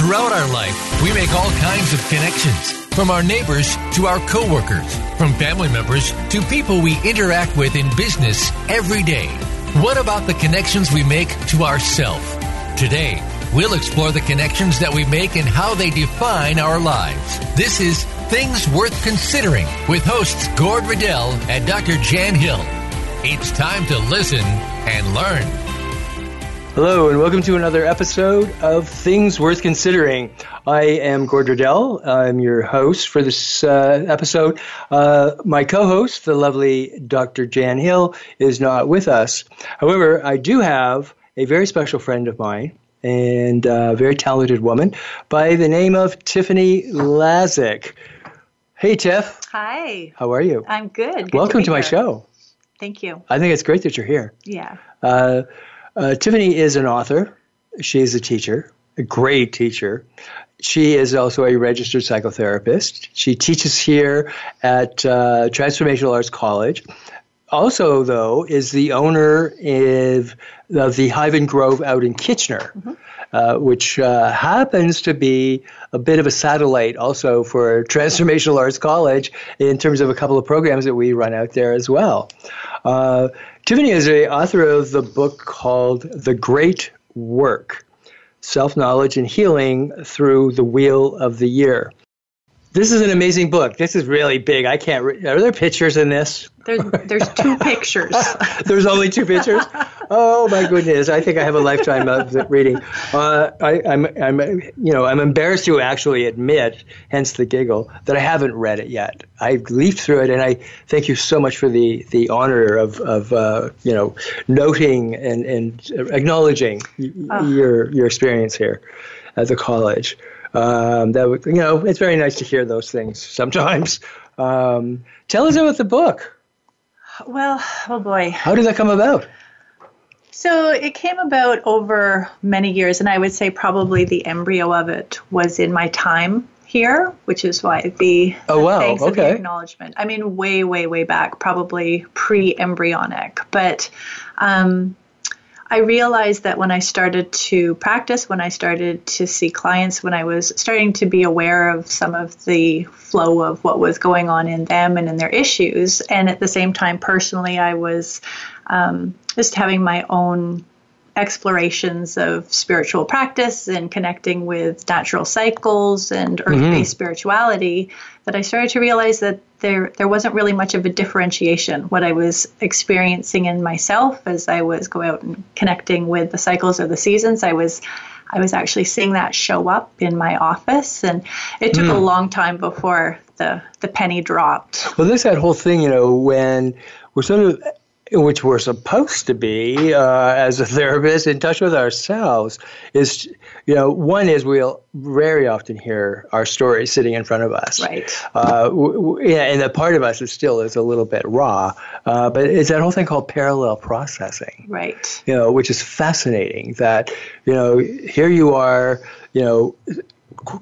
Throughout our life, we make all kinds of connections, from our neighbors to our coworkers, from family members to people we interact with in business every day. What about the connections we make to ourselves? Today, we'll explore the connections that we make and how they define our lives. This is Things Worth Considering with hosts Gord Riddell and Dr. Jan Hill. It's time to listen and learn. Hello, and welcome to another episode of Things Worth Considering. I am Gord Riddell. I'm your host for this uh, episode. Uh, my co host, the lovely Dr. Jan Hill, is not with us. However, I do have a very special friend of mine and a very talented woman by the name of Tiffany Lazic. Hey, Tiff. Hi. How are you? I'm good. good welcome to, to my show. Thank you. I think it's great that you're here. Yeah. Uh, uh, Tiffany is an author. She is a teacher, a great teacher. She is also a registered psychotherapist. She teaches here at uh, Transformational Arts College. Also, though, is the owner of, of the Hive and Grove out in Kitchener. Mm-hmm. Uh, which uh, happens to be a bit of a satellite also for Transformational Arts College in terms of a couple of programs that we run out there as well. Tiffany is the author of the book called The Great Work Self Knowledge and Healing Through the Wheel of the Year. This is an amazing book. This is really big. I can't. Re- are there pictures in this? There's there's two pictures. there's only two pictures. Oh my goodness! I think I have a lifetime of reading. Uh, I, am I'm, I'm you know I'm embarrassed to actually admit, hence the giggle, that I haven't read it yet. I've leafed through it, and I thank you so much for the the honor of of uh, you know noting and and acknowledging oh. your your experience here at the college. Um, that you know, it's very nice to hear those things sometimes. Um, tell us about the book. Well, oh boy. How did that come about? So it came about over many years, and I would say probably the embryo of it was in my time here, which is why the oh wow. thanks okay the acknowledgement. I mean, way, way, way back, probably pre-embryonic, but um, I realized that when I started to practice, when I started to see clients, when I was starting to be aware of some of the flow of what was going on in them and in their issues, and at the same time, personally, I was um, just having my own explorations of spiritual practice and connecting with natural cycles and earth-based mm-hmm. spirituality that I started to realize that there there wasn't really much of a differentiation what I was experiencing in myself as I was going out and connecting with the cycles of the seasons I was I was actually seeing that show up in my office and it took mm. a hmm. long time before the the penny dropped. Well there's that whole thing, you know, when we're sort of which we're supposed to be uh, as a therapist in touch with ourselves is you know one is we'll very often hear our story sitting in front of us. Right. Uh, w- w- yeah, and that part of us is still is a little bit raw uh, but it's that whole thing called parallel processing. Right. You know which is fascinating that you know here you are you know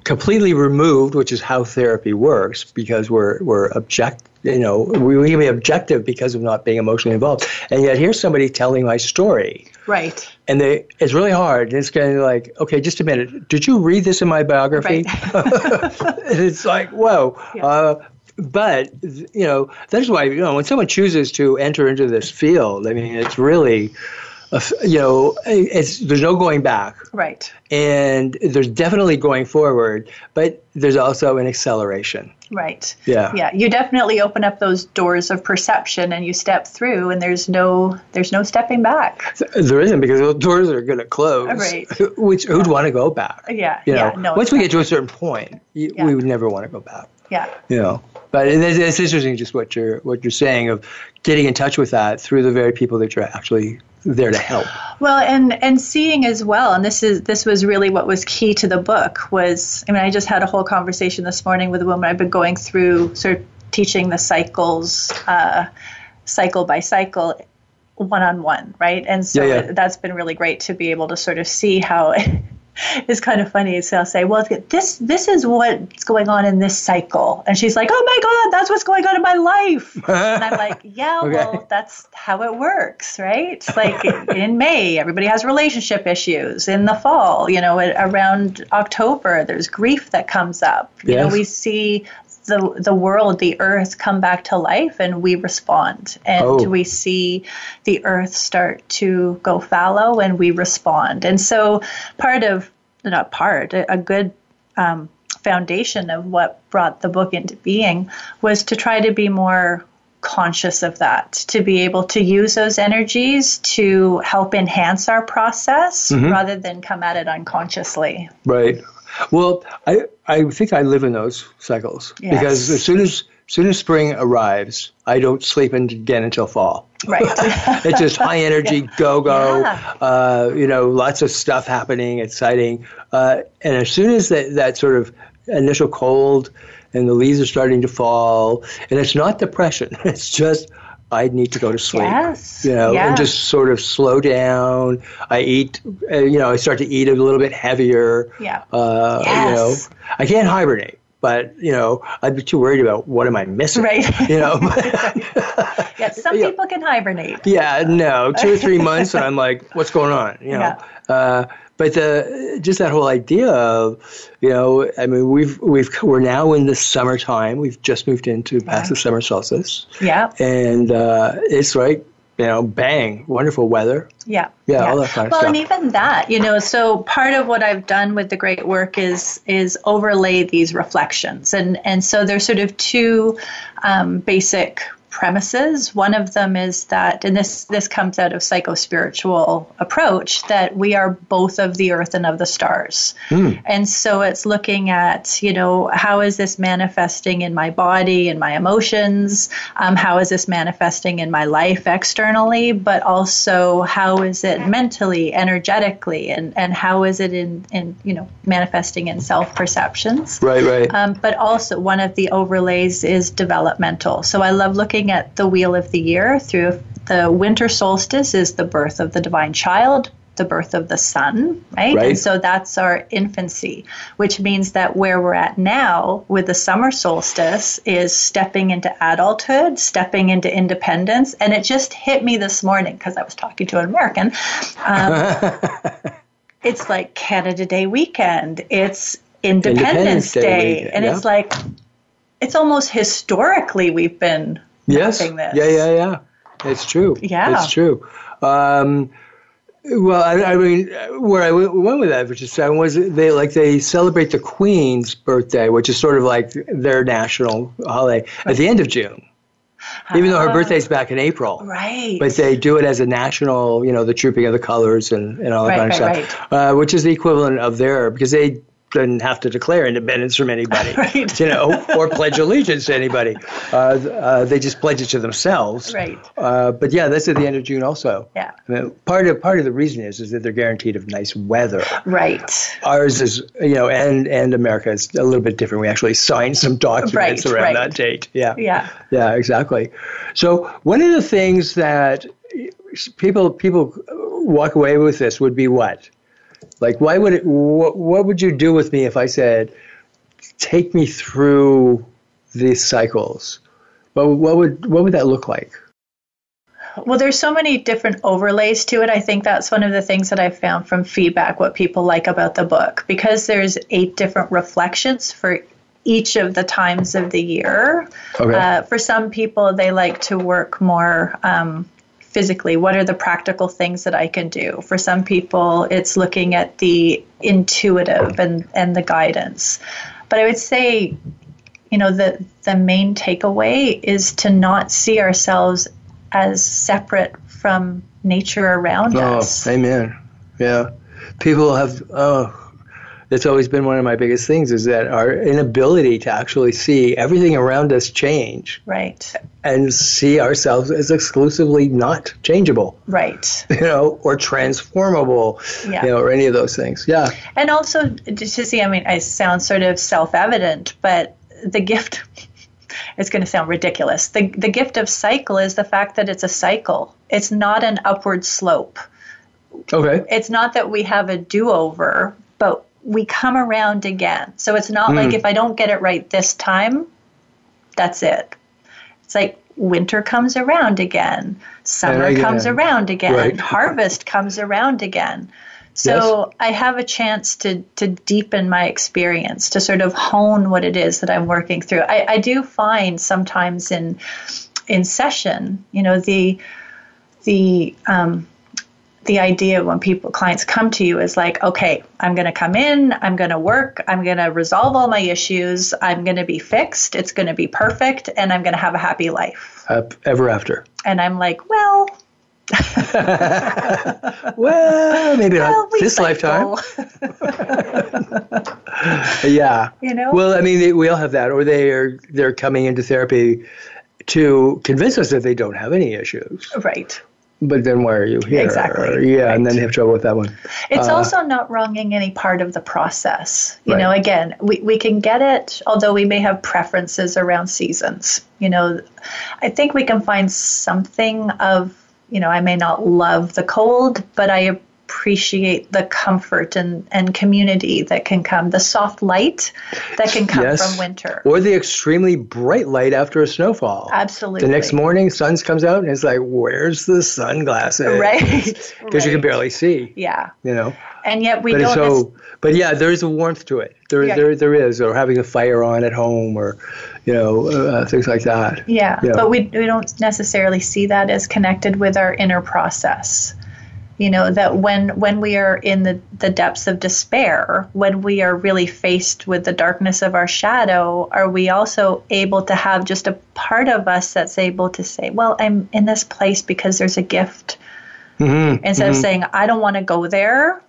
completely removed, which is how therapy works, because we're we're object, you know, we can be objective because of not being emotionally involved. And yet here's somebody telling my story. Right. And they, it's really hard. It's kind of like, okay, just a minute. Did you read this in my biography? Right. it's like, whoa. Yeah. Uh, but you know that's why you know when someone chooses to enter into this field, I mean, it's really you know, it's, there's no going back. Right. And there's definitely going forward, but there's also an acceleration. Right. Yeah. Yeah. You definitely open up those doors of perception and you step through and there's no there's no stepping back. There isn't because those doors are going to close. Right. Which who'd yeah. want to go back? Yeah. You know, yeah. No, once we get to a certain point, yeah. we would never want to go back. Yeah. You know. But it's, it's interesting just what you're what you're saying of getting in touch with that through the very people that you're actually there to help. Well, and and seeing as well, and this is this was really what was key to the book was. I mean, I just had a whole conversation this morning with a woman I've been going through, sort of teaching the cycles, uh, cycle by cycle, one on one, right? And so yeah, yeah. that's been really great to be able to sort of see how. is kind of funny. So I'll say, "Well, this this is what's going on in this cycle," and she's like, "Oh my God, that's what's going on in my life." and I'm like, "Yeah, okay. well, that's how it works, right? Like in May, everybody has relationship issues. In the fall, you know, around October, there's grief that comes up. You know, we see the the world, the earth come back to life and we respond. And oh. we see the earth start to go fallow and we respond. And so part of not part, a good um, foundation of what brought the book into being was to try to be more conscious of that, to be able to use those energies to help enhance our process mm-hmm. rather than come at it unconsciously. Right. Well, I, I think I live in those cycles yes. because as soon as, as soon as spring arrives, I don't sleep again until fall. Right. it's just high energy, yeah. go go. Yeah. Uh, you know, lots of stuff happening, exciting. Uh, and as soon as that that sort of initial cold and the leaves are starting to fall, and it's not depression. It's just I need to go to sleep. Yes. You know, and just sort of slow down. I eat, uh, you know, I start to eat a little bit heavier. Yeah. Uh, yes. You know, I can't hibernate, but you know, I'd be too worried about what am I missing. Right. You know. yeah. Some yeah. people can hibernate. Yeah. No. Two or three months, and I'm like, what's going on? You know. Yeah. Uh, but the just that whole idea of you know i mean we've we've we're now in the summertime we've just moved into past yeah. the summer solstice yeah and uh, it's right you know bang wonderful weather. Yeah. Yeah, yeah. all that kind of well, stuff. and even that you know so part of what i've done with the great work is is overlay these reflections. And and so there's sort of two um, basic premises. One of them is that, and this this comes out of psychospiritual approach, that we are both of the earth and of the stars. Mm. And so it's looking at, you know, how is this manifesting in my body and my emotions? Um, how is this manifesting in my life externally? But also how is it mentally, energetically, and and how is it in in you know manifesting in self perceptions? Right, right. Um, but also one of the overlays is developmental. So I love looking looking at the wheel of the year through the winter solstice is the birth of the divine child, the birth of the sun, right? right? And so that's our infancy, which means that where we're at now with the summer solstice is stepping into adulthood, stepping into independence. And it just hit me this morning because I was talking to an American. Um, it's like Canada Day weekend, it's Independence, Independence Day. Day. And yeah. it's like, it's almost historically we've been yes. Yeah, yeah, yeah. It's true. Yeah. It's true. Um, well, I, I, mean, where I went with that, which is was they like they celebrate the Queen's birthday, which is sort of like their national holiday at the end of June. Even though her birthday's back in April, right? But they do it as a national, you know, the trooping of the colors and, and all that right, kind of right, stuff, right. uh, which is the equivalent of their because they didn't have to declare independence from anybody, right. you know, or pledge allegiance to anybody. Uh, uh, they just pledge it to themselves. Right. Uh, but yeah, that's at the end of June also. Yeah. I mean, part of part of the reason is is that they're guaranteed of nice weather. Right. Ours is, you know, and and America is a little bit different. We actually signed some documents right, around right. that date. Yeah. Yeah. Yeah. Exactly. So one of the things that people people walk away with this would be what like, why would it? What, what would you do with me if I said, "Take me through these cycles"? What, what would what would that look like? Well, there's so many different overlays to it. I think that's one of the things that I've found from feedback, what people like about the book, because there's eight different reflections for each of the times of the year. Okay. Uh, for some people, they like to work more um, physically what are the practical things that i can do? For some people it's looking at the intuitive and and the guidance. But i would say you know the the main takeaway is to not see ourselves as separate from nature around oh, us. amen. Yeah. People have oh that's always been one of my biggest things is that our inability to actually see everything around us change. Right. And see ourselves as exclusively not changeable. Right. You know, or transformable. Yeah. You know, or any of those things. Yeah. And also to see, I mean, I sound sort of self evident, but the gift it's going to sound ridiculous. The the gift of cycle is the fact that it's a cycle. It's not an upward slope. Okay. It's not that we have a do over but we come around again. So it's not mm. like if I don't get it right this time, that's it. It's like winter comes around again, summer again. comes around again, right. harvest comes around again. So yes. I have a chance to to deepen my experience, to sort of hone what it is that I'm working through. I, I do find sometimes in in session, you know, the the um, the idea when people clients come to you is like okay i'm going to come in i'm going to work i'm going to resolve all my issues i'm going to be fixed it's going to be perfect and i'm going to have a happy life. Uh, ever after. And i'm like well well maybe well, not this cycle. lifetime. yeah. You know? Well i mean they, we all have that or they are they're coming into therapy to convince us that they don't have any issues. Right but then why are you here? Exactly. Yeah, right. and then you have trouble with that one. It's uh, also not wronging any part of the process. You right. know, again, we, we can get it, although we may have preferences around seasons. You know, I think we can find something of, you know, I may not love the cold, but I appreciate the comfort and, and community that can come, the soft light that can come yes. from winter. Or the extremely bright light after a snowfall. Absolutely. The next morning, sun comes out and it's like, where's the sunglasses? Right. Because right. you can barely see. Yeah. You know? And yet we but don't. So, but yeah, there is a warmth to it. There, yeah. there, there is, or having a fire on at home, or you know, uh, things like that. Yeah, but we we don't necessarily see that as connected with our inner process you know that when when we are in the, the depths of despair when we are really faced with the darkness of our shadow are we also able to have just a part of us that's able to say well i'm in this place because there's a gift mm-hmm, instead mm-hmm. of saying i don't want to go there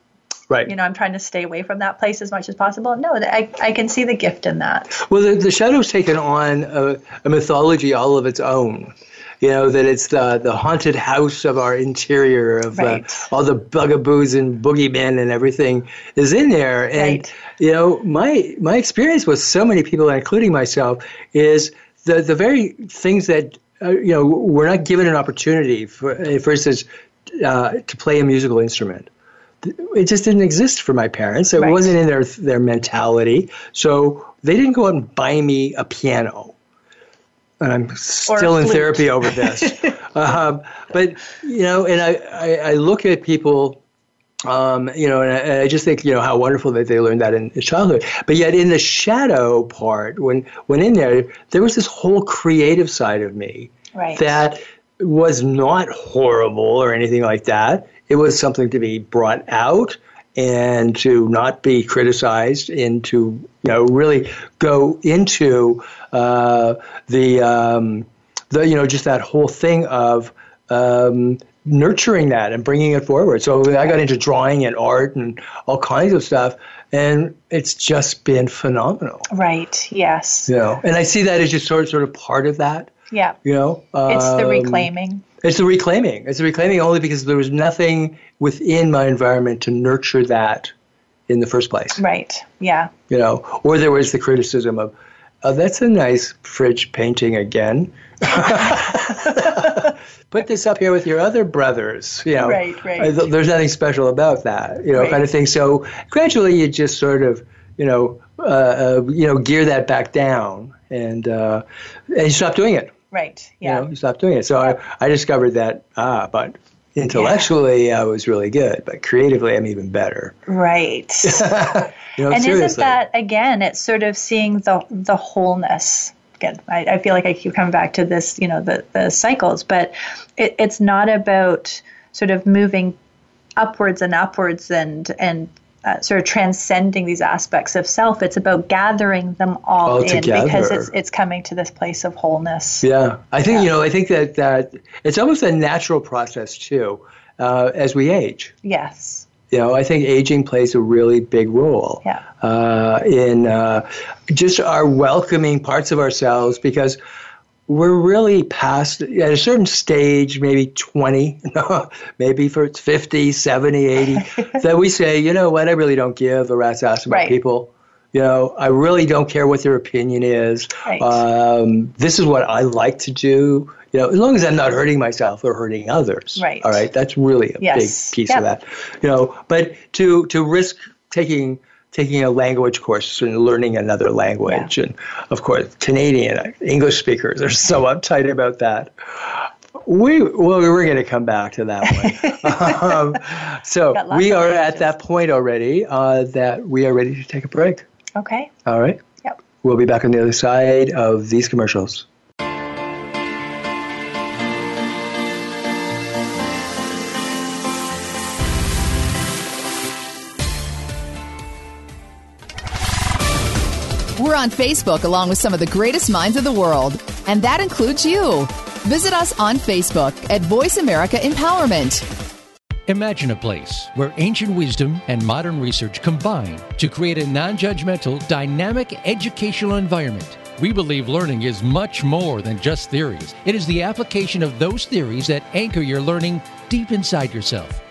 Right. You know, I'm trying to stay away from that place as much as possible. No, I, I can see the gift in that. Well, the, the shadow's taken on a, a mythology all of its own you know that it's the the haunted house of our interior of uh, right. uh, all the bugaboos and boogeymen and everything is in there and right. you know my my experience with so many people including myself is the the very things that uh, you know we're not given an opportunity for for instance uh, to play a musical instrument it just didn't exist for my parents. It right. wasn't in their their mentality. So they didn't go out and buy me a piano and I'm still in therapy over this. um, but you know, and I, I, I look at people, um, you know, and I, and I, just think you know how wonderful that they learned that in childhood. But yet, in the shadow part, when when in there, there was this whole creative side of me right. that was not horrible or anything like that. It was something to be brought out and to not be criticized and to you know really go into uh, the um, the you know just that whole thing of um, nurturing that and bringing it forward. So I got into drawing and art and all kinds of stuff, and it's just been phenomenal. Right. Yes. You know, and I see that as just sort of, sort of part of that. Yeah. You know, um, it's the um, reclaiming. It's the reclaiming. It's the reclaiming only because there was nothing within my environment to nurture that in the first place. Right. Yeah. You know, or there was the criticism of, oh, that's a nice fridge painting again. Put this up here with your other brothers. You know, right, right. There's nothing special about that. You know, right. kind of thing. So gradually, you just sort of, you know, uh, uh, you know, gear that back down, and uh, and you stop doing it. Right. Yeah. You know, you stop doing it. So. I, I discovered that ah, but intellectually yeah. I was really good, but creatively I'm even better. Right. you know, and seriously. isn't that again? It's sort of seeing the the wholeness. Again, I, I feel like I keep coming back to this. You know, the the cycles, but it, it's not about sort of moving upwards and upwards and and uh, sort of transcending these aspects of self. It's about gathering them all, all in together. because it's it's coming to this place of wholeness. Yeah, I think yeah. you know. I think that that it's almost a natural process too, uh, as we age. Yes. You know, I think aging plays a really big role yeah. uh, in uh, just our welcoming parts of ourselves because we're really past at a certain stage, maybe 20, maybe for 50, 70, 80, that we say, you know what, I really don't give a rat's ass about right. people. You know, I really don't care what their opinion is. Right. Um, this is what I like to do. You know, as long as I'm not hurting myself or hurting others. Right. All right. That's really a yes. big piece yep. of that. You know, but to to risk taking taking a language course and learning another language. Yeah. And of course, Canadian English speakers are so uptight about that. We well, we're going to come back to that one. um, so we are at that point already uh, that we are ready to take a break. Okay. All right. Yep. We'll be back on the other side of these commercials. On Facebook along with some of the greatest minds of the world, and that includes you. Visit us on Facebook at Voice America Empowerment. Imagine a place where ancient wisdom and modern research combine to create a non judgmental, dynamic educational environment. We believe learning is much more than just theories. It is the application of those theories that anchor your learning deep inside yourself.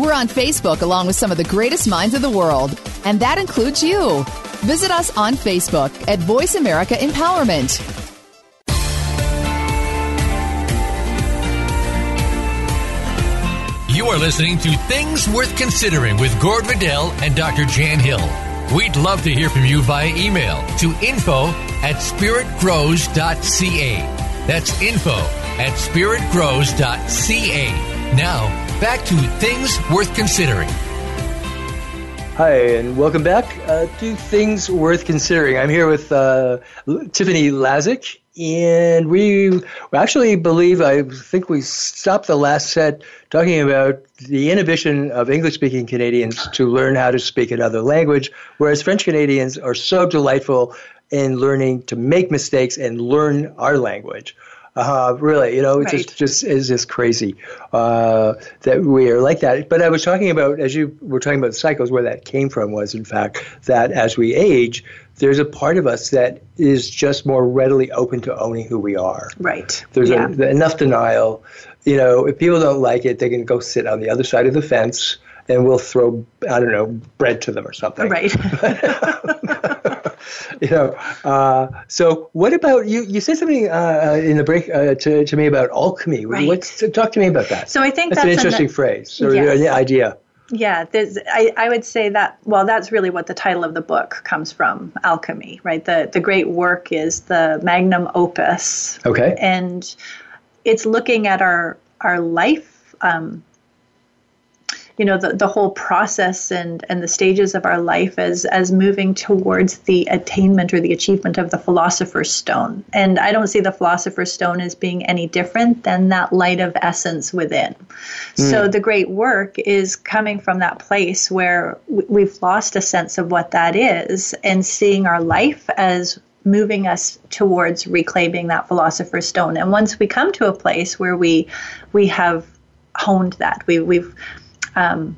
We're on Facebook along with some of the greatest minds of the world, and that includes you. Visit us on Facebook at Voice America Empowerment. You are listening to Things Worth Considering with Gord Riddell and Dr. Jan Hill. We'd love to hear from you via email to info at spiritgrows.ca. That's info at spiritgrows.ca. Now, back to Things Worth Considering. Hi, and welcome back uh, to Things Worth Considering. I'm here with uh, Tiffany Lazic, and we actually believe, I think we stopped the last set talking about the inhibition of English speaking Canadians to learn how to speak another language, whereas French Canadians are so delightful in learning to make mistakes and learn our language. Uh, really, you know, right. just just is just crazy uh, that we are like that. But I was talking about, as you were talking about cycles, where that came from was, in fact, that as we age, there's a part of us that is just more readily open to owning who we are. Right. There's yeah. a, enough denial. You know, if people don't like it, they can go sit on the other side of the fence and we'll throw I don't know bread to them or something. Right. you know. Uh, so what about you? You said something uh, in the break uh, to to me about alchemy. Right. What's, talk to me about that. So I think that's, that's an interesting an, phrase or yes. idea. Yeah, I, I would say that, well, that's really what the title of the book comes from alchemy, right? The, the great work is the magnum opus. Okay. And it's looking at our, our life um, you know the, the whole process and and the stages of our life as as moving towards the attainment or the achievement of the philosopher's stone. And i don't see the philosopher's stone as being any different than that light of essence within. Mm. so the great work is coming from that place where we've lost a sense of what that is and seeing our life as moving us towards reclaiming that philosopher's stone. And once we come to a place where we we have honed that we we've um,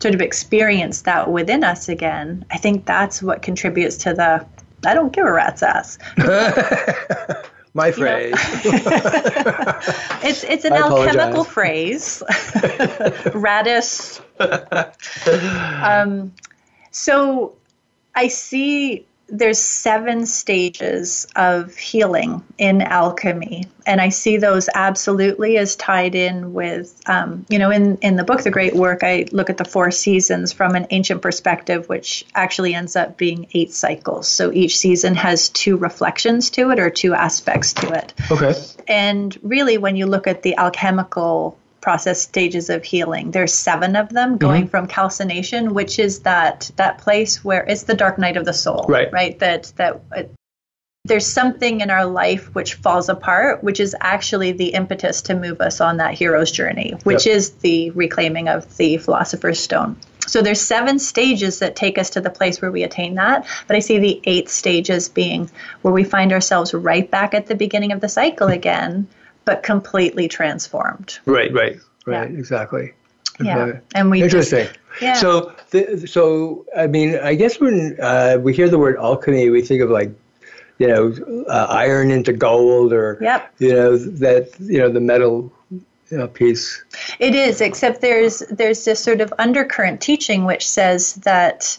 sort of experience that within us again, I think that's what contributes to the I don't give a rat's ass. My phrase. it's it's an alchemical phrase. Radis. um, so I see there's seven stages of healing in alchemy. And i see those absolutely as tied in with um, you know in, in the book the great work i look at the four seasons from an ancient perspective which actually ends up being eight cycles. So each season has two reflections to it or two aspects to it. Okay. And really when you look at the alchemical process stages of healing. There's seven of them going mm-hmm. from calcination, which is that that place where it's the dark night of the soul, right? Right. That that uh, there's something in our life which falls apart, which is actually the impetus to move us on that hero's journey, which yep. is the reclaiming of the philosopher's stone. So there's seven stages that take us to the place where we attain that, but I see the eight stages being where we find ourselves right back at the beginning of the cycle again but completely transformed. Right, right, right, yeah. exactly. Yeah, okay. and we interesting. Just, yeah. So, the, so I mean, I guess when uh, we hear the word alchemy, we think of like, you know, uh, iron into gold, or yep. you know that you know the metal you know, piece. It is, except there's there's this sort of undercurrent teaching which says that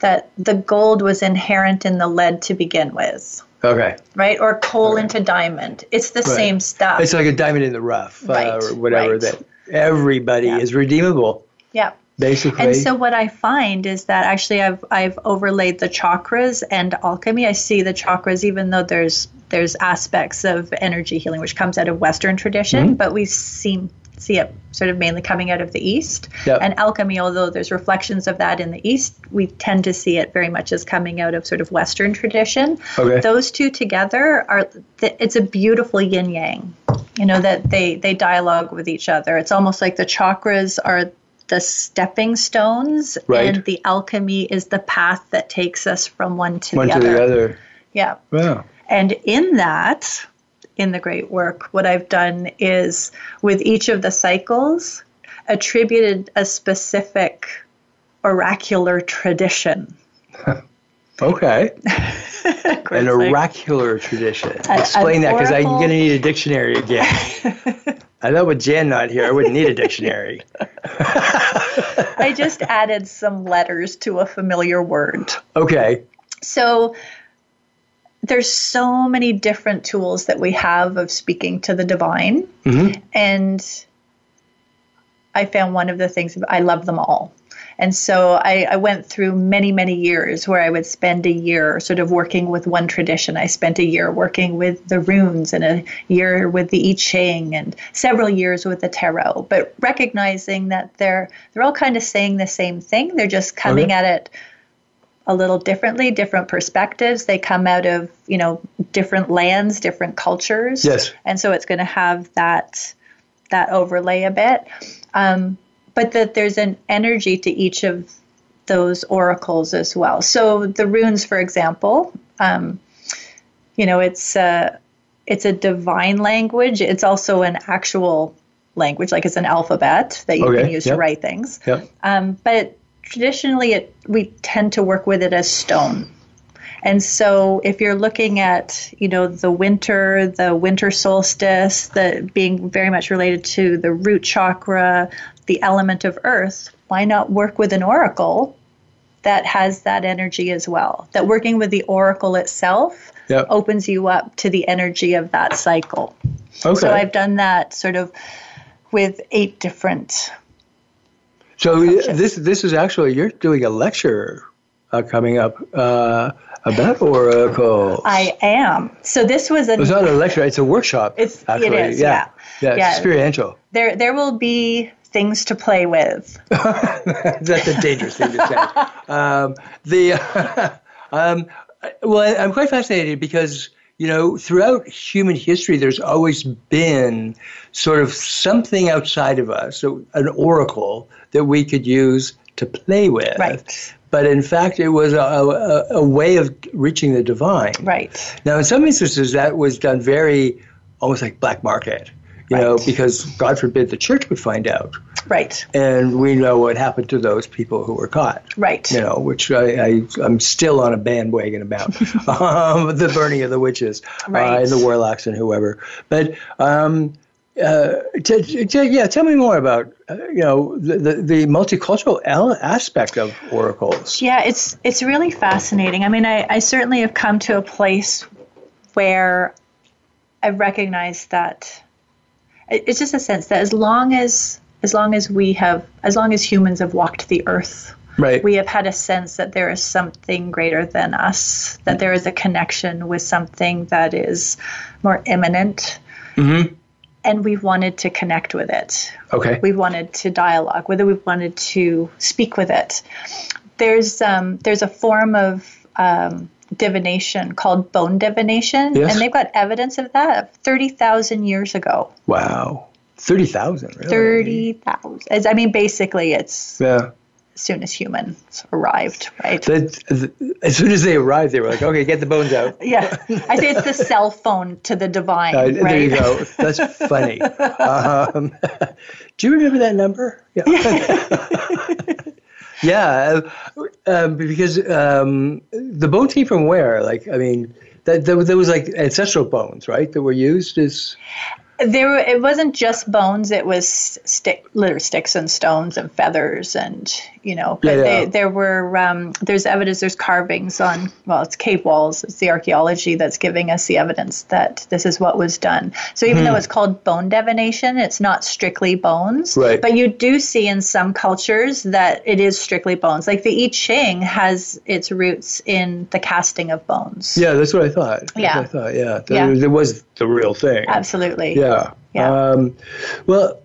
that the gold was inherent in the lead to begin with. Okay. Right? Or coal okay. into diamond. It's the right. same stuff. It's like a diamond in the rough uh, right. uh, or whatever right. that everybody yeah. is redeemable. Yeah. Basically. And so what I find is that actually I've I've overlaid the chakras and alchemy. I see the chakras even though there's there's aspects of energy healing which comes out of western tradition, mm-hmm. but we seem see it sort of mainly coming out of the east. Yep. And alchemy, although there's reflections of that in the east, we tend to see it very much as coming out of sort of western tradition. Okay. Those two together are it's a beautiful yin yang. You know that they they dialogue with each other. It's almost like the chakras are the stepping stones right. and the alchemy is the path that takes us from one to one the other. One to the other. Yeah. Wow. And in that, in the great work, what I've done is with each of the cycles, attributed a specific oracular tradition. okay. An oracular tradition. Explain that because I'm going to need a dictionary again. I know with Jan not here, I wouldn't need a dictionary. I just added some letters to a familiar word. Okay. So there's so many different tools that we have of speaking to the divine. Mm-hmm. And I found one of the things, I love them all. And so I, I, went through many, many years where I would spend a year sort of working with one tradition. I spent a year working with the runes and a year with the I Ching and several years with the tarot, but recognizing that they're they're all kind of saying the same thing. They're just coming okay. at it a little differently, different perspectives. They come out of, you know, different lands, different cultures. Yes. And so it's going to have that that overlay a bit. Um, but that there's an energy to each of those oracles as well. So the runes, for example, um, you know, it's a, it's a divine language. It's also an actual language, like it's an alphabet that you okay. can use yep. to write things. Yep. Um, but traditionally it, we tend to work with it as stone. And so if you're looking at, you know, the winter, the winter solstice, the being very much related to the root chakra, the element of earth, why not work with an oracle that has that energy as well? That working with the oracle itself yep. opens you up to the energy of that cycle. Okay. So I've done that sort of with eight different so this this is actually you're doing a lecture uh, coming up uh, about Oracle. I am. So this was a. It's not a lecture; it's a workshop. It's actually. it is. Yeah, yeah, yeah, yeah. experiential. There there will be things to play with. That's a dangerous thing to say. Um, the um, well, I'm quite fascinated because you know, throughout human history, there's always been sort of something outside of us, an oracle that we could use to play with. Right. But in fact, it was a, a, a way of reaching the divine. Right. Now, in some instances, that was done very almost like black market, you right. know, because God forbid the church would find out. Right. And we know what happened to those people who were caught. Right. You know, which I, I am still on a bandwagon about um, the burning of the witches right. uh, and the warlocks and whoever. But um, uh, t- t- yeah, tell me more about uh, you know the, the, the multicultural aspect of oracles. Yeah, it's it's really fascinating. I mean, I, I certainly have come to a place where I recognize that it's just a sense that as long as as long as we have as long as humans have walked the earth Right. We have had a sense that there is something greater than us, that there is a connection with something that is more imminent. Mm-hmm. And we've wanted to connect with it. Okay. We've wanted to dialogue, whether we've wanted to speak with it. There's um, there's a form of um, divination called bone divination, yes. and they've got evidence of that thirty thousand years ago. Wow, thirty thousand. Really? Thirty thousand. I mean, basically, it's yeah as soon as humans arrived, right? as soon as they arrived, they were like, "Okay, get the bones out." Yeah, I say it's the cell phone to the divine. Uh, right? There you go. That's funny. Um, do you remember that number? Yeah. Yeah, um, because um, the bone came from where? Like, I mean, that there, there was like ancestral bones, right, that were used as there it wasn't just bones it was stick litter sticks and stones and feathers and you know but yeah, yeah. They, there were um, there's evidence there's carvings on well it's cave walls it's the archaeology that's giving us the evidence that this is what was done. So even though hmm. it's called bone divination it's not strictly bones right. but you do see in some cultures that it is strictly bones. Like the I Ching has its roots in the casting of bones. Yeah that's what I thought. That's yeah I thought yeah. There, yeah. There was the real thing. Absolutely. Yeah. Yeah. Um, well,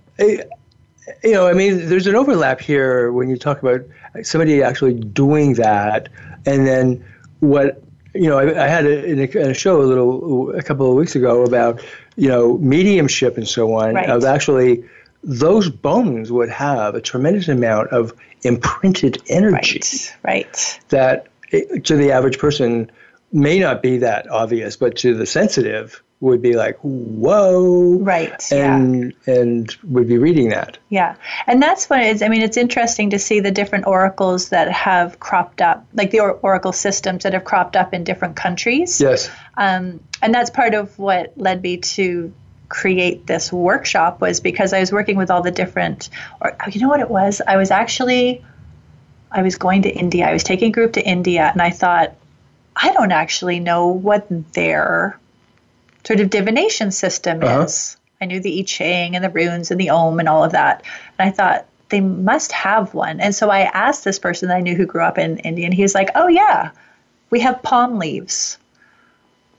you know, I mean, there's an overlap here when you talk about somebody actually doing that, and then what you know, I, I had a, in, a, in a, show a little a couple of weeks ago about you know mediumship and so on right. of actually those bones would have a tremendous amount of imprinted energy, right? right. That it, to the average person may not be that obvious, but to the sensitive would be like, whoa. Right. And yeah. and would be reading that. Yeah. And that's what it's I mean, it's interesting to see the different oracles that have cropped up, like the or- oracle systems that have cropped up in different countries. Yes. Um, and that's part of what led me to create this workshop was because I was working with all the different or you know what it was? I was actually I was going to India. I was taking a group to India and I thought I don't actually know what their sort of divination system uh-huh. is. I knew the I Ching and the runes and the Ogham and all of that. And I thought, they must have one. And so I asked this person that I knew who grew up in India, and he was like, oh, yeah, we have palm leaves.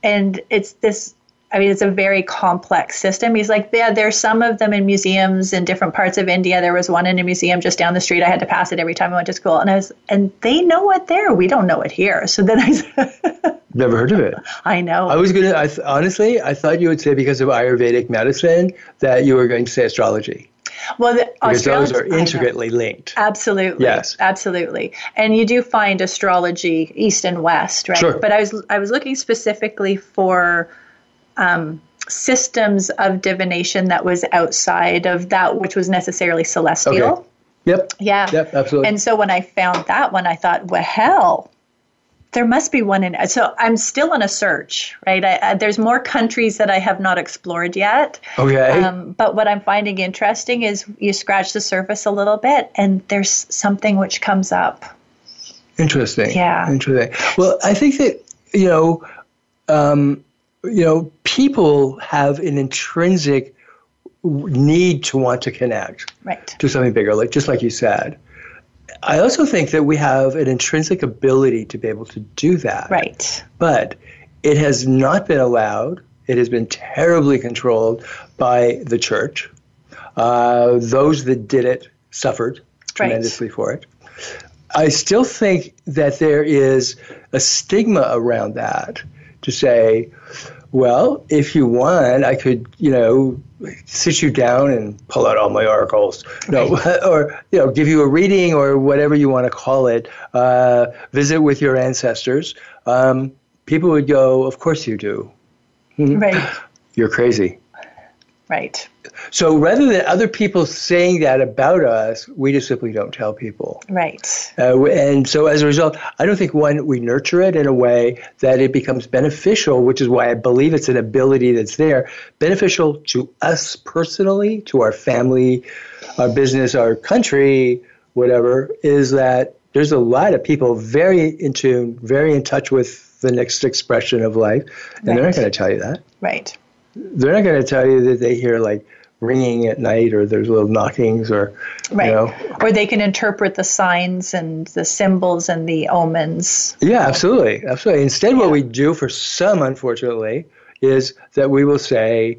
And it's this I mean, it's a very complex system. He's like, yeah, there's some of them in museums in different parts of India. There was one in a museum just down the street. I had to pass it every time I went to school, and I was, and they know it there. We don't know it here. So then I never heard of it. I know. I was gonna. I th- honestly, I thought you would say because of Ayurvedic medicine that you were going to say astrology. Well, the, because those are intricately linked. Absolutely. Yes. Absolutely. And you do find astrology east and west, right? Sure. But I was I was looking specifically for um, systems of divination that was outside of that which was necessarily celestial. Okay. Yep. Yeah. Yep. Absolutely. And so when I found that one, I thought, well, hell, there must be one in. So I'm still in a search, right? I, I, there's more countries that I have not explored yet. Okay. Um, but what I'm finding interesting is you scratch the surface a little bit, and there's something which comes up. Interesting. Yeah. Interesting. Well, I think that you know. Um, you know, people have an intrinsic need to want to connect right. to something bigger, like just like you said. I also think that we have an intrinsic ability to be able to do that. Right. But it has not been allowed. It has been terribly controlled by the church. Uh, those that did it suffered tremendously right. for it. I still think that there is a stigma around that to say, well, if you want, I could, you know, sit you down and pull out all my oracles, no, or you know, give you a reading or whatever you want to call it. Uh, visit with your ancestors. Um, people would go, "Of course you do." Right. You're crazy. Right. So rather than other people saying that about us, we just simply don't tell people. Right. Uh, and so as a result, I don't think one we nurture it in a way that it becomes beneficial, which is why I believe it's an ability that's there, beneficial to us personally, to our family, our business, our country, whatever. Is that there's a lot of people very in tune, very in touch with the next expression of life, and right. they're not going to tell you that. Right they're not going to tell you that they hear like ringing at night or there's little knockings or right. you know. or they can interpret the signs and the symbols and the omens. Yeah absolutely. Absolutely. Instead yeah. what we do for some unfortunately is that we will say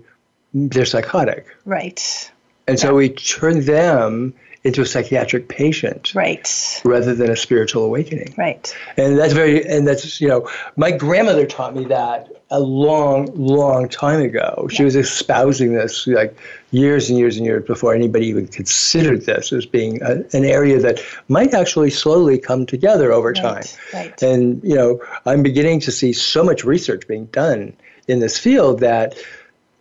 they're psychotic. Right. And so we turn them into a psychiatric patient right. rather than a spiritual awakening. Right. And that's very and that's you know my grandmother taught me that a long long time ago. She was espousing this like years and years and years before anybody even considered this as being a, an area that might actually slowly come together over time. right, right. and you know i'm beginning to see so much research being done in this field that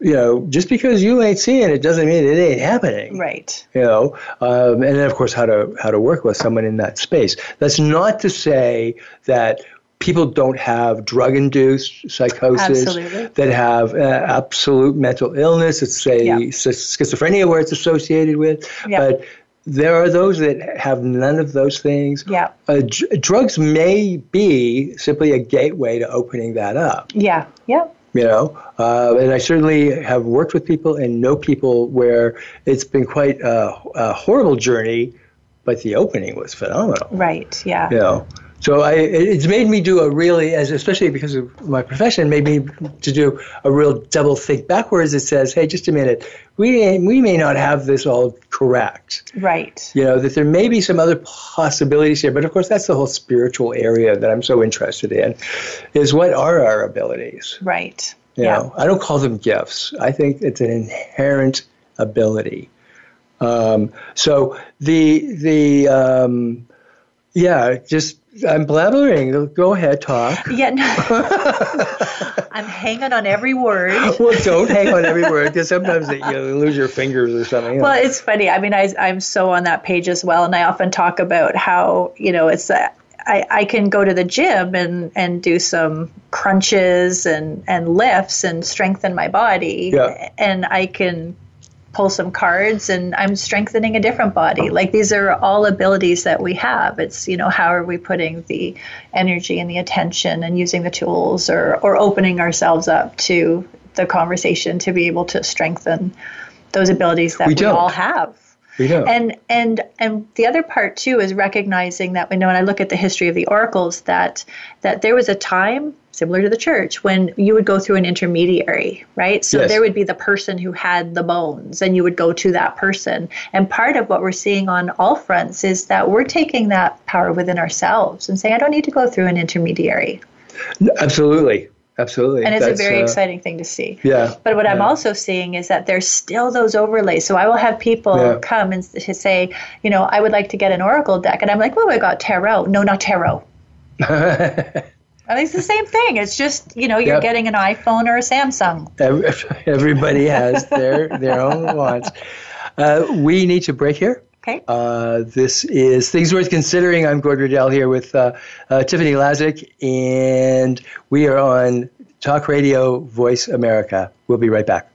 you know, just because you ain't seeing it doesn't mean it ain't happening. Right. You know, um, and then of course how to how to work with someone in that space. That's not to say that people don't have drug-induced psychosis Absolutely. that have uh, absolute mental illness. Let's say yeah. schizophrenia, where it's associated with, yeah. but. There are those that have none of those things. Yeah. Uh, d- drugs may be simply a gateway to opening that up. Yeah. Yeah you know uh, and i certainly have worked with people and know people where it's been quite a, a, horrible journey but the opening was phenomenal. Right yeah. You know so I, it's made me do a really, as especially because of my profession, made me to do a real double think backwards. It says, "Hey, just a minute, we we may not have this all correct, right? You know that there may be some other possibilities here, but of course that's the whole spiritual area that I'm so interested in, is what are our abilities, right? You yeah. know, I don't call them gifts. I think it's an inherent ability. Um, so the the um, yeah, just I'm blabbering. Go ahead, talk. Yeah, no. I'm hanging on every word. well, don't hang on every word because sometimes you lose your fingers or something. Well, it's funny. I mean, I, I'm so on that page as well, and I often talk about how you know it's that. I, I can go to the gym and, and do some crunches and, and lifts and strengthen my body. Yeah. And I can pull some cards and I'm strengthening a different body. Like these are all abilities that we have. It's, you know, how are we putting the energy and the attention and using the tools or, or opening ourselves up to the conversation to be able to strengthen those abilities that we, we all have. Do. And and and the other part too is recognizing that we know when I look at the history of the oracles that that there was a time similar to the church, when you would go through an intermediary, right? So yes. there would be the person who had the bones, and you would go to that person. And part of what we're seeing on all fronts is that we're taking that power within ourselves and saying, I don't need to go through an intermediary. Absolutely. Absolutely. And it's That's, a very uh, exciting thing to see. Yeah. But what yeah. I'm also seeing is that there's still those overlays. So I will have people yeah. come and to say, you know, I would like to get an Oracle deck. And I'm like, well, I got tarot. No, not tarot. I think it's the same thing. It's just you know you're yep. getting an iPhone or a Samsung. Everybody has their their own wants. Uh, we need to break here. Okay. Uh, this is Things Worth Considering. I'm Gord Riddell here with uh, uh, Tiffany Lazic, and we are on Talk Radio Voice America. We'll be right back.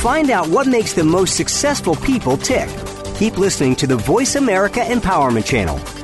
Find out what makes the most successful people tick. Keep listening to the Voice America Empowerment Channel.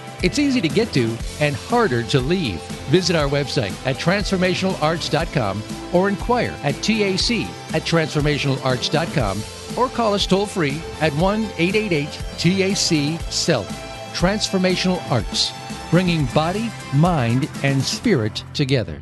It's easy to get to and harder to leave. Visit our website at transformationalarts.com or inquire at TAC at transformationalarts.com or call us toll free at 1 888 TAC SELF. Transformational Arts, bringing body, mind, and spirit together.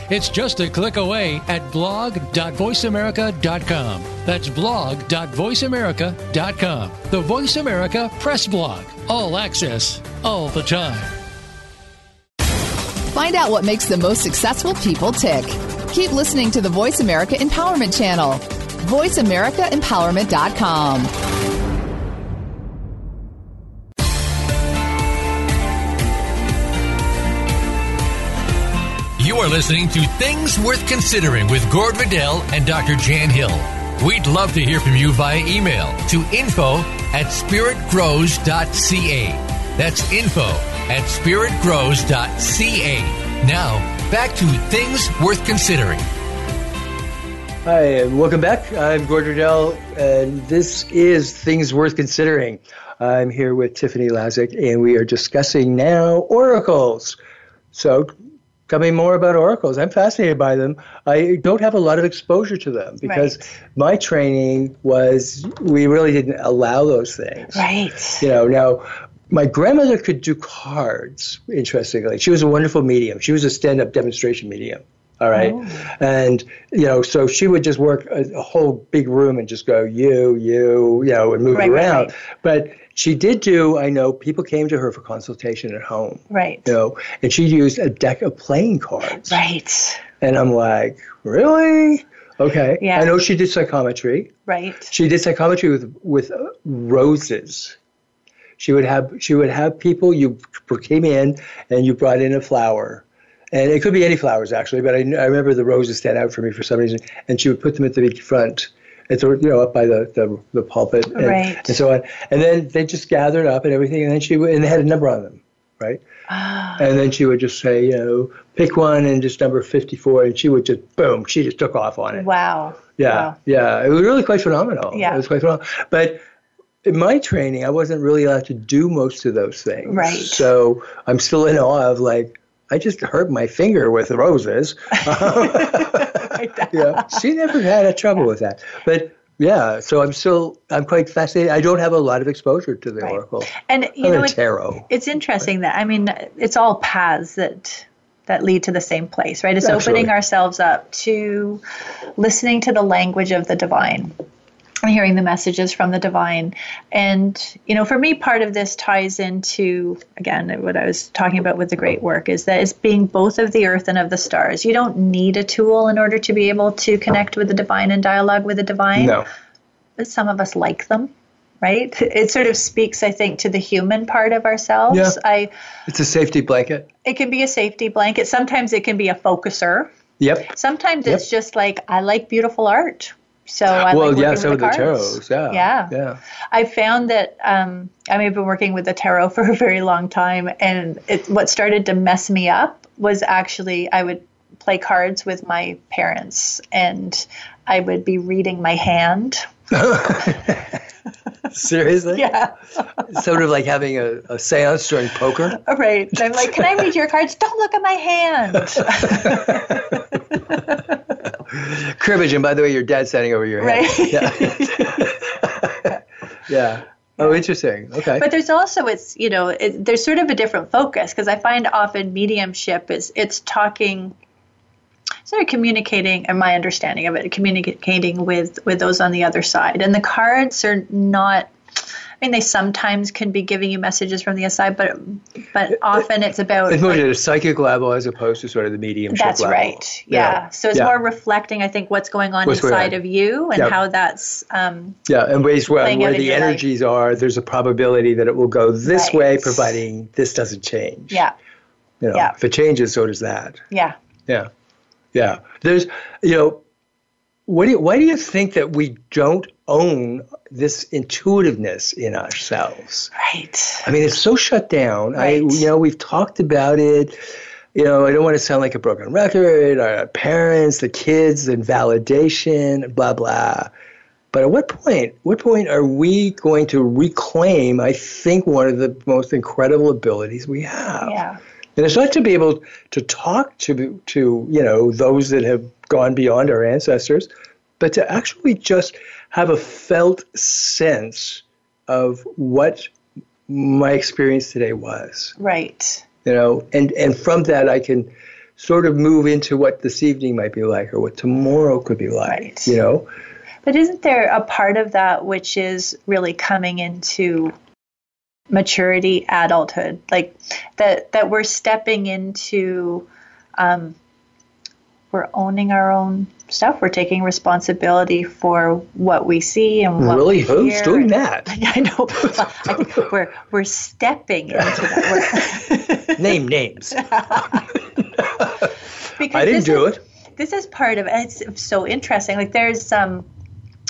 It's just a click away at blog.voiceamerica.com. That's blog.voiceamerica.com. The Voice America Press Blog. All access, all the time. Find out what makes the most successful people tick. Keep listening to the Voice America Empowerment Channel. VoiceAmericaEmpowerment.com. You are listening to Things Worth Considering with Gord Riddell and Dr. Jan Hill. We'd love to hear from you via email to info at spiritgrows.ca. That's info at spiritgrows.ca. Now, back to Things Worth Considering. Hi, and welcome back. I'm Gord Riddell, and this is Things Worth Considering. I'm here with Tiffany Lazic, and we are discussing now oracles. So, tell me more about oracles. I'm fascinated by them. I don't have a lot of exposure to them because Right. my training was we really didn't allow those things. Right. You know, now my grandmother could do cards, interestingly. She was a wonderful medium. She was a stand up demonstration medium. All right. Oh. And, you know, so she would just work a, a whole big room and just go, you, you, you know, and move Right, right, around. right. But she did do, I know people came to her for consultation at home, Right. you know, and she used a deck of playing cards. Right. And I'm like, really? Okay. Yeah. I know she did psychometry. Right. She did psychometry with with uh, roses. She would have she would have people you came in and you brought in a flower, and it could be any flowers actually, but I, I remember the roses stand out for me for some reason, and she would put them at the front. It's you know up by the, the, the pulpit and, Right. and so on, and then they just gathered up and everything, and then she and they had a number on them, right? Ah. And then she would just say, you know, pick one and just number 54, and she would just, boom, she just took off on it. Wow. Yeah, Wow. yeah. It was really quite phenomenal. Yeah. It was quite phenomenal. But in my training, I wasn't really allowed to do most of those things. Right. So I'm still in awe of like, I just hurt my finger with roses. yeah. She never had a trouble with that. But yeah, so I'm still, I'm quite fascinated. I don't have a lot of exposure to the Right. oracle. And you know, it, tarot. it's interesting that I mean, it's all paths that that lead to the same place, right? It's Absolutely. opening ourselves up to listening to the language of the divine hearing the messages from the divine. And, you know, for me, part of this ties into, again, what I was talking about with the great work is that it's being both of the earth and of the stars. You don't need a tool in order to be able to connect with the divine and dialogue with the divine No. but some of us like them right it sort of speaks i think to the human part of ourselves Yeah. i It's a safety blanket. it can be a safety blanket sometimes it can be a focuser Yep. sometimes it's just like i like beautiful art so I well, like yeah, working some with of the tarots. Yeah. Yeah. Yeah. I found that um, I mean, I've been working with the tarot for a very long time, and it, what started to mess me up was actually I would play cards with my parents, and I would be reading my hand. Seriously? Yeah. Sort of like having a, a seance during poker. Right. I'm like, can I read your cards? Don't look at my hand. Cribbage, and by the way, your dad's standing over your head. Right. Yeah. yeah. Oh, interesting. Okay. but there's also it's you know it, there's sort of a different focus because I find often mediumship is it's talking sort of communicating and my understanding of it communicating with with those on the other side and the cards are not mean they sometimes can be giving you messages from the side but but often it's about it's more like, at a psychic level as opposed to sort of the mediumship That's level. right. Yeah. So it's Yeah. more reflecting, I think, what's going on What's going inside on. of you and how that's. Um, Yeah, and ways where, where the your life. energies are, there's a probability that it will go this Right. way, providing this doesn't change. yeah. You know, Yeah. if it changes, so does that. Yeah. Yeah, yeah. There's, you know, what do you, why do you think that we don't own this intuitiveness in ourselves? Right. I mean, it's so shut down. I, Right. you know, we've talked about it. You know, I don't want to sound like a broken record. Our parents, the kids, and validation, blah blah. But at what point? What point are we going to reclaim? I think one of the most incredible abilities we have. Yeah. And it's not to be able to talk to to you know those that have gone beyond our ancestors, but to actually just have a felt sense of what my experience today was. Right. You know, and and from that I can sort of move into what this evening might be like or what tomorrow could be like. Right. You know, But isn't there a part of that which is really coming into maturity, adulthood, like that that we're stepping into, um, we're owning our own stuff. We're taking responsibility for what we see and what really, who's doing that? I know. Well, I think we're we're stepping into that. Name names. because I didn't do is- it. this is part of it's so interesting like there's um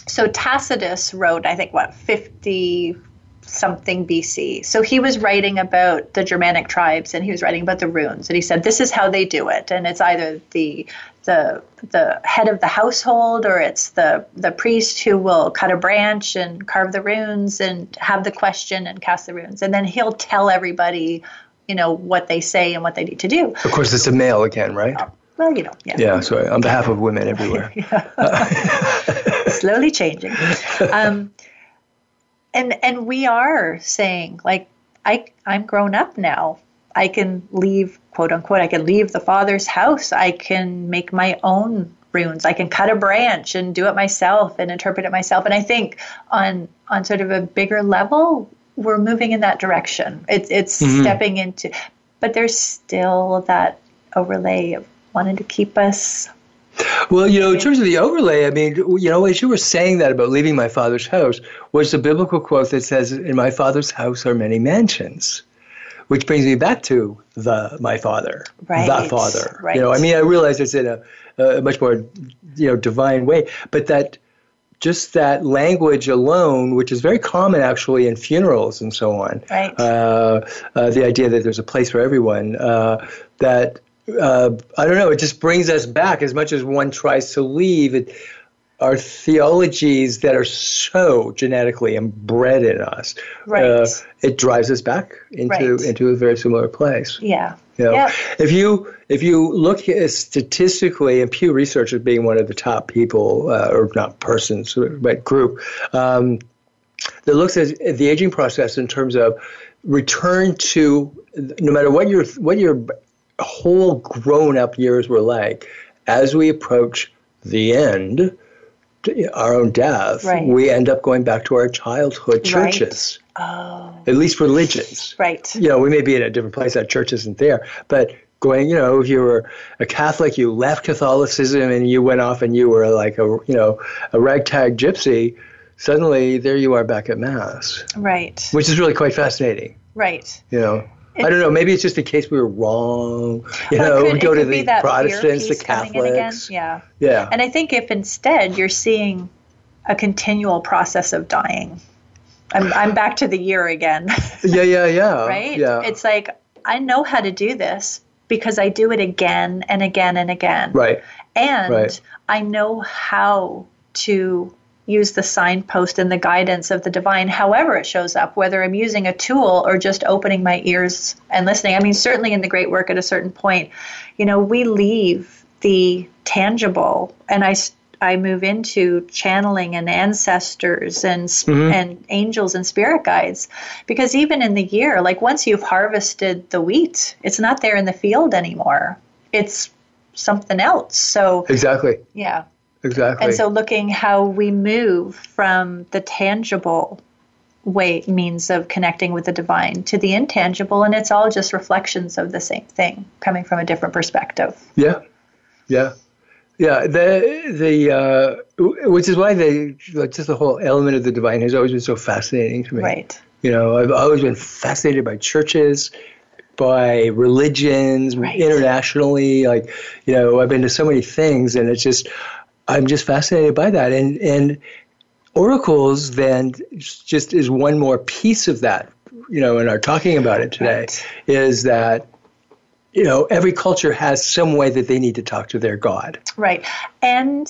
so tacitus wrote i think what 50 something bc so he was writing about the germanic tribes and he was writing about the runes and he said this is how they do it and it's either the the the head of the household or it's the the priest who will cut a branch and carve the runes and have the question and cast the runes and then he'll tell everybody you know what they say and what they need to do Of course, it's a male again, right? well you know yeah Yeah. Sorry, on behalf of women everywhere. slowly changing. Um, and and we are saying like I I'm grown up now. I can leave quote unquote. I can leave the father's house. I can make my own runes. I can cut a branch and do it myself and interpret it myself. And I think on on sort of a bigger level, we're moving in that direction. It's it's mm-hmm. stepping into, but there's still that overlay of wanting to keep us Well, you know, in terms of the overlay, I mean, you know, as you were saying that about leaving my father's house, was the biblical quote that says, "In my father's house are many mansions," which brings me back to the my father, Right, the father. right. You know, I mean, I realize it's in a, a much more, you know, divine way, but that just that language alone, which is very common actually in funerals and so on, Right. uh, uh, the idea that there's a place for everyone, uh, that uh, I don't know, it just brings us back as much as one tries to leave. It, our theologies that are so genetically inbred in us, Right. uh, it drives us back into Right. into a very similar place. yeah. You know, Yeah. if you if you look at statistically, and Pew Research is being one of the top people, uh, or not persons, but group, um, that looks at the aging process in terms of return to no matter what your what your whole grown up years were like, as we approach the end, our own death, Right. we end up going back to our childhood Right. churches, Oh, at least religions right. you know, we may be in a different place. That church isn't there, but going, you know, if you were a Catholic, you left Catholicism and you went off and you were like a, you know, a ragtag gypsy. Suddenly, there you are back at mass, Right. which is really quite fascinating. Right. You know, I don't know. Maybe it's just a case we were wrong. You Well, know, could, we go to the Protestants, the. Catholics. Yeah. Yeah. And I think if instead you're seeing a continual process of dying, I'm, I'm back to the year again, yeah, yeah, yeah. right? Yeah. It's like, I know how to do this because I do it again and again and again. right. And Right. I know how to use the signpost and the guidance of the divine, however it shows up, whether I'm using a tool or just opening my ears and listening. I mean, certainly in the great work at a certain point, you know, we leave the tangible and I. I move into channeling and ancestors and sp- mm-hmm. and angels and spirit guides because even in the year like once you've harvested the wheat it's not there in the field anymore it's something else so Exactly. yeah Exactly. and so looking how we move from the tangible way means of connecting with the divine to the intangible and it's all just reflections of the same thing coming from a different perspective Yeah, yeah, yeah. The the uh, which is why the like, just the whole element of the divine has always been so fascinating to me. right You know, I've always been fascinated by churches, by religions Right. internationally. Like, you know, I've been to so many things, and it's just, I'm just fascinated by that. And and oracles then just is one more piece of that. You know, and are talking about it today Right. is that. You know, every culture has some way that they need to talk to their God. Right. And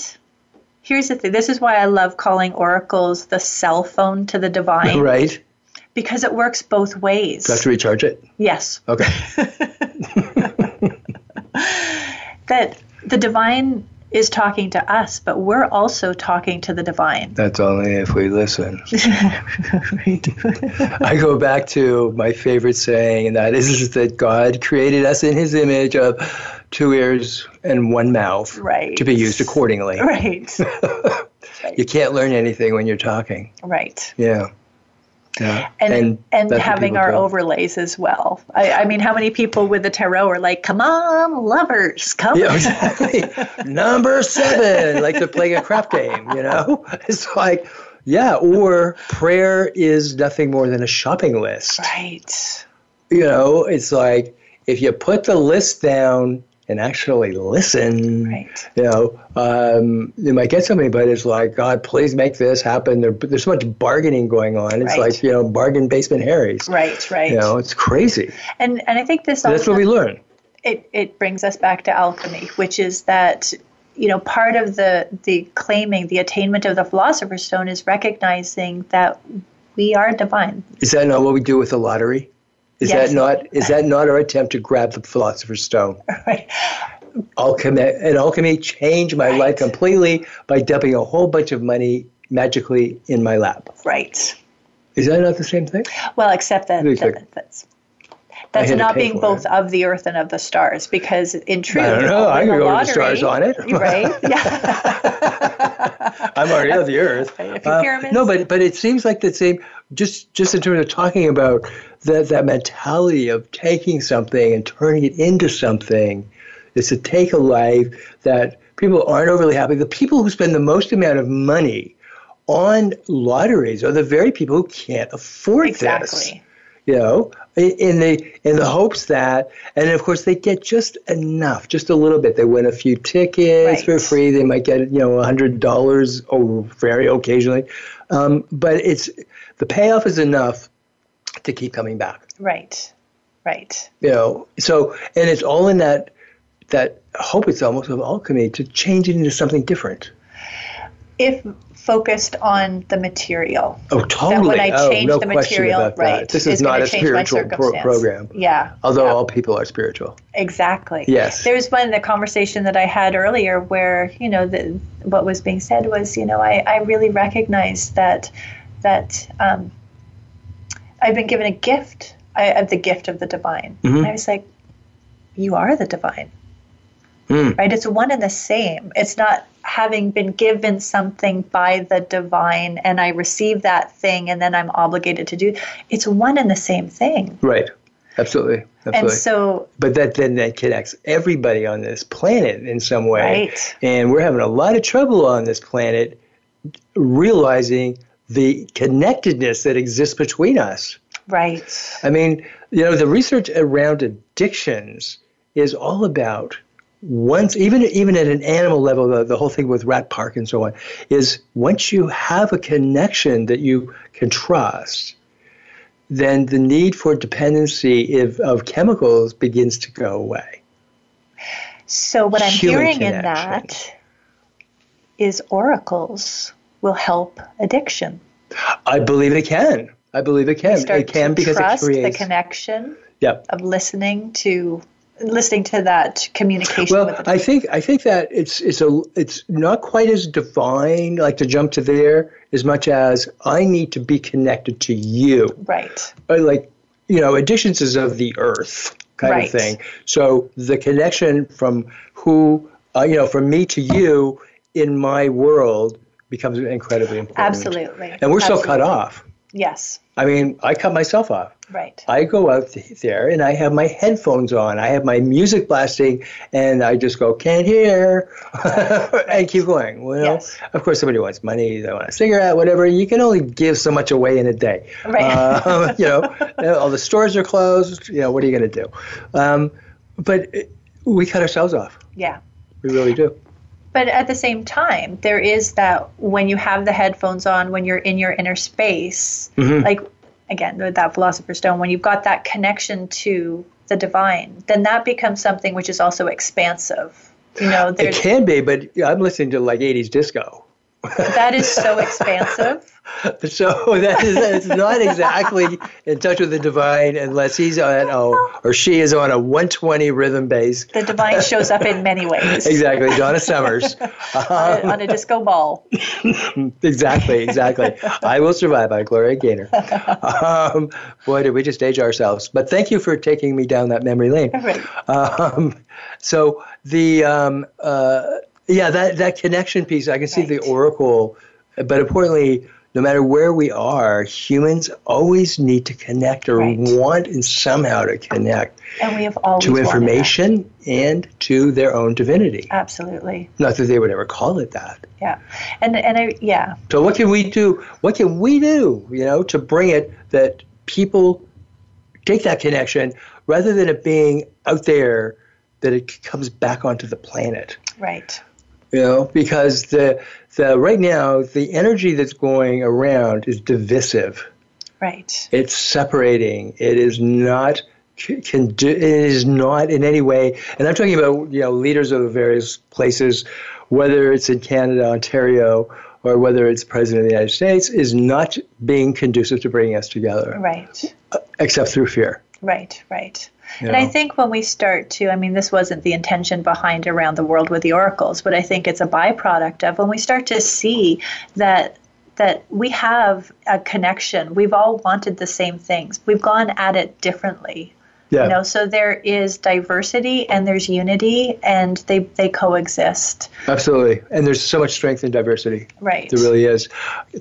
here's the thing this is why I love calling oracles the cell phone to the divine. Right? Because it works both ways. Do I have to recharge it? yes. Okay. That the divine is talking to us, but we're also talking to the divine. That's only if we listen. I go back to my favorite saying, and that is that God created us in his image of two ears and one mouth Right. to be used accordingly. Right. You can't learn anything when you're talking. right. Yeah. Yeah. And and, what having our do. overlays as well. I, I mean, how many people with the tarot are like, "Come on, lovers, come." Yeah, exactly. Number seven, like they're playing a crap game, you know? It's like, yeah, or prayer is nothing more than a shopping list. Right. you know, it's like if you put the list down and actually listen, Right. you know, um, you might get something, but it's like, God, please make this happen. There, there's so much bargaining going on. It's Right. like, you know, bargain basement Harry's. Right. Right. You know, it's crazy. And and I think this That's what we learn. it, it brings us back to alchemy, which is that you know part of the the claiming the attainment of the philosopher's stone is recognizing that we are divine. Is that not what we do with the lottery? Is Yes. that not is that not our attempt to grab the philosopher's stone? Right. Alchemy and alchemy changed my Right. life completely by dumping a whole bunch of money magically in my lap. Right. Is that not the same thing? Well, except that, that- that's that's not being both it. of the earth and of the stars, because in truth, I don't know. I could go to the stars on it. right? Yeah. I'm already of the earth. Uh, no, but but it seems like the same. Just just in terms of talking about that that mentality of taking something and turning it into something, is to take a life that people aren't overly happy. The people who spend the most amount of money on lotteries are the very people who can't afford this exactly. you know, in the in the hopes that, and of course they get just enough, just a little bit. They win a few tickets for free. They might get you know a hundred dollars or very occasionally, um, but it's the payoff is enough to keep coming back. Right. Right. You know, so and it's all in that that hope. It's almost of alchemy to change it into something different. If focused on the material. Oh, totally. That when I oh, change no the material, about that. right, This is not a spiritual pro- program. Yeah. Although yeah. all people are spiritual. Exactly. Yes. There was one in the conversation that I had earlier where, you know, the, what was being said was, you know, I, I really recognize that that um, I've been given a gift, I have the gift of the divine. Mm-hmm. And I was like, you are the divine. Mm. Right? It's one and the same. It's not having been given something by the divine and I receive that thing and then I'm obligated to do. It's one and the same thing. Right. Absolutely. Absolutely. And so, but that then that connects everybody on this planet in some way. Right. And we're having a lot of trouble on this planet realizing the connectedness that exists between us. right. I mean, you know, the research around addictions is all about once even even at an animal level the, the whole thing with rat park and so on is once you have a connection that you can trust then the need for dependency of, of chemicals begins to go away So what I'm Human hearing in that is oracles will help addiction. i believe it can i believe it can it can because trust it creates the connection yeah of listening to listening to that communication Well, with the I think I think that it's it's a it's not quite as divine, like to jump to there, as much as I need to be connected to you. right. Like you know, addictions is of the earth kind Right. of thing. So the connection from who uh, you know, from me to you in my world becomes incredibly important. Absolutely. And we're so cut off. Yes. I mean, I cut myself off. Right. I go out there and I have my headphones on. I have my music blasting, and I just go, can't hear, and keep going. Well, Yes. of course, somebody wants money, they want a cigarette, whatever. You can only give so much away in a day. Right. Uh, you know, all the stores are closed. You know, what are you going to do? Um, but it, we cut ourselves off. Yeah. We really do. But at the same time, there is that when you have the headphones on, when you're in your inner space, Mm-hmm. like again, with that philosopher's stone, when you've got that connection to the divine, then that becomes something which is also expansive. You know, It can be, but I'm listening to like 80s disco. that is so expansive. So that is it's not exactly in touch with the divine unless he's on oh or she is on a 120 rhythm bass. The divine shows up in many ways. Exactly, Donna Summers. On a, on a disco ball. exactly, exactly. I will survive by Gloria Gaynor. Um, boy, did we just age ourselves! But thank you for taking me down that memory lane. Right. Um, so the um, uh, yeah, that that connection piece, I can see the oracle, but importantly, no matter where we are, humans always need to connect or Right. want and somehow to connect And we have always to information and to their own divinity. Absolutely. Not that they would ever call it that. Yeah. And and I yeah. So what can we do? What can we do, you know, to bring it that people take that connection rather than it being out there that it comes back onto the planet. Right. You know, because the the right now the energy that's going around is divisive. Right. It's separating. It is not can do, it is not in any way and I'm talking about you know leaders of the various places whether it's in Canada, Ontario or whether it's President of the United States is not being conducive to bringing us together Right. except through fear. Right, right. And I think when we start to, I mean, this wasn't the intention behind Around the World with the Oracles, but I think it's a byproduct of when we start to see that that we have a connection. We've all wanted the same things. We've gone at it differently. Yeah. You know, so there is diversity and there's unity and they they coexist. Absolutely. And there's so much strength in diversity. Right. There really is.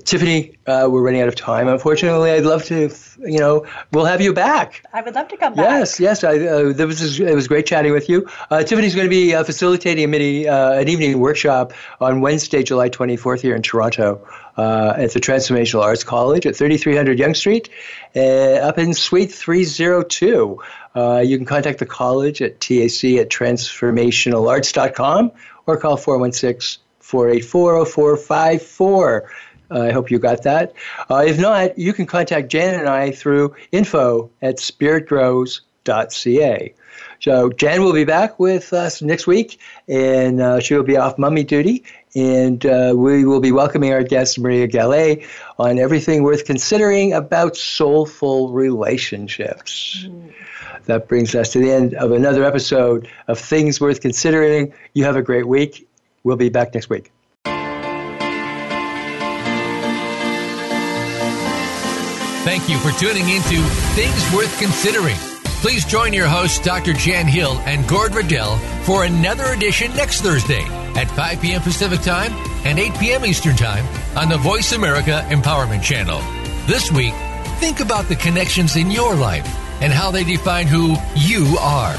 Tiffany, uh, we're running out of time. Unfortunately, I'd love to, you know, we'll have you back. I would love to come back. Yes, yes. I, uh, there was, it was great chatting with you. Uh, Tiffany's going to be uh, facilitating a mini, uh, an evening workshop on Wednesday, July 24th here in Toronto uh, at the Transformational Arts College at 3300 Yonge Street uh, up in Suite 302. Uh, you can contact the college at tac at transformationalarts.com or call 416 484 0454. I hope you got that. Uh, if not, you can contact Jan and I through info at spiritgrows.ca. So Jan will be back with us next week, and uh, she will be off mummy duty, and uh, we will be welcoming our guest Maria Gallet on everything worth considering about soulful relationships. That brings us to the end of another episode of Things Worth Considering. You have a great week. We'll be back next week. Thank you for tuning into Things Worth Considering. Please join your hosts, Dr. Jan Hill and Gord Riddell, for another edition next Thursday at 5 p.m. Pacific Time and 8 p.m. Eastern Time on the Voice America Empowerment Channel. This week, think about the connections in your life and how they define who you are.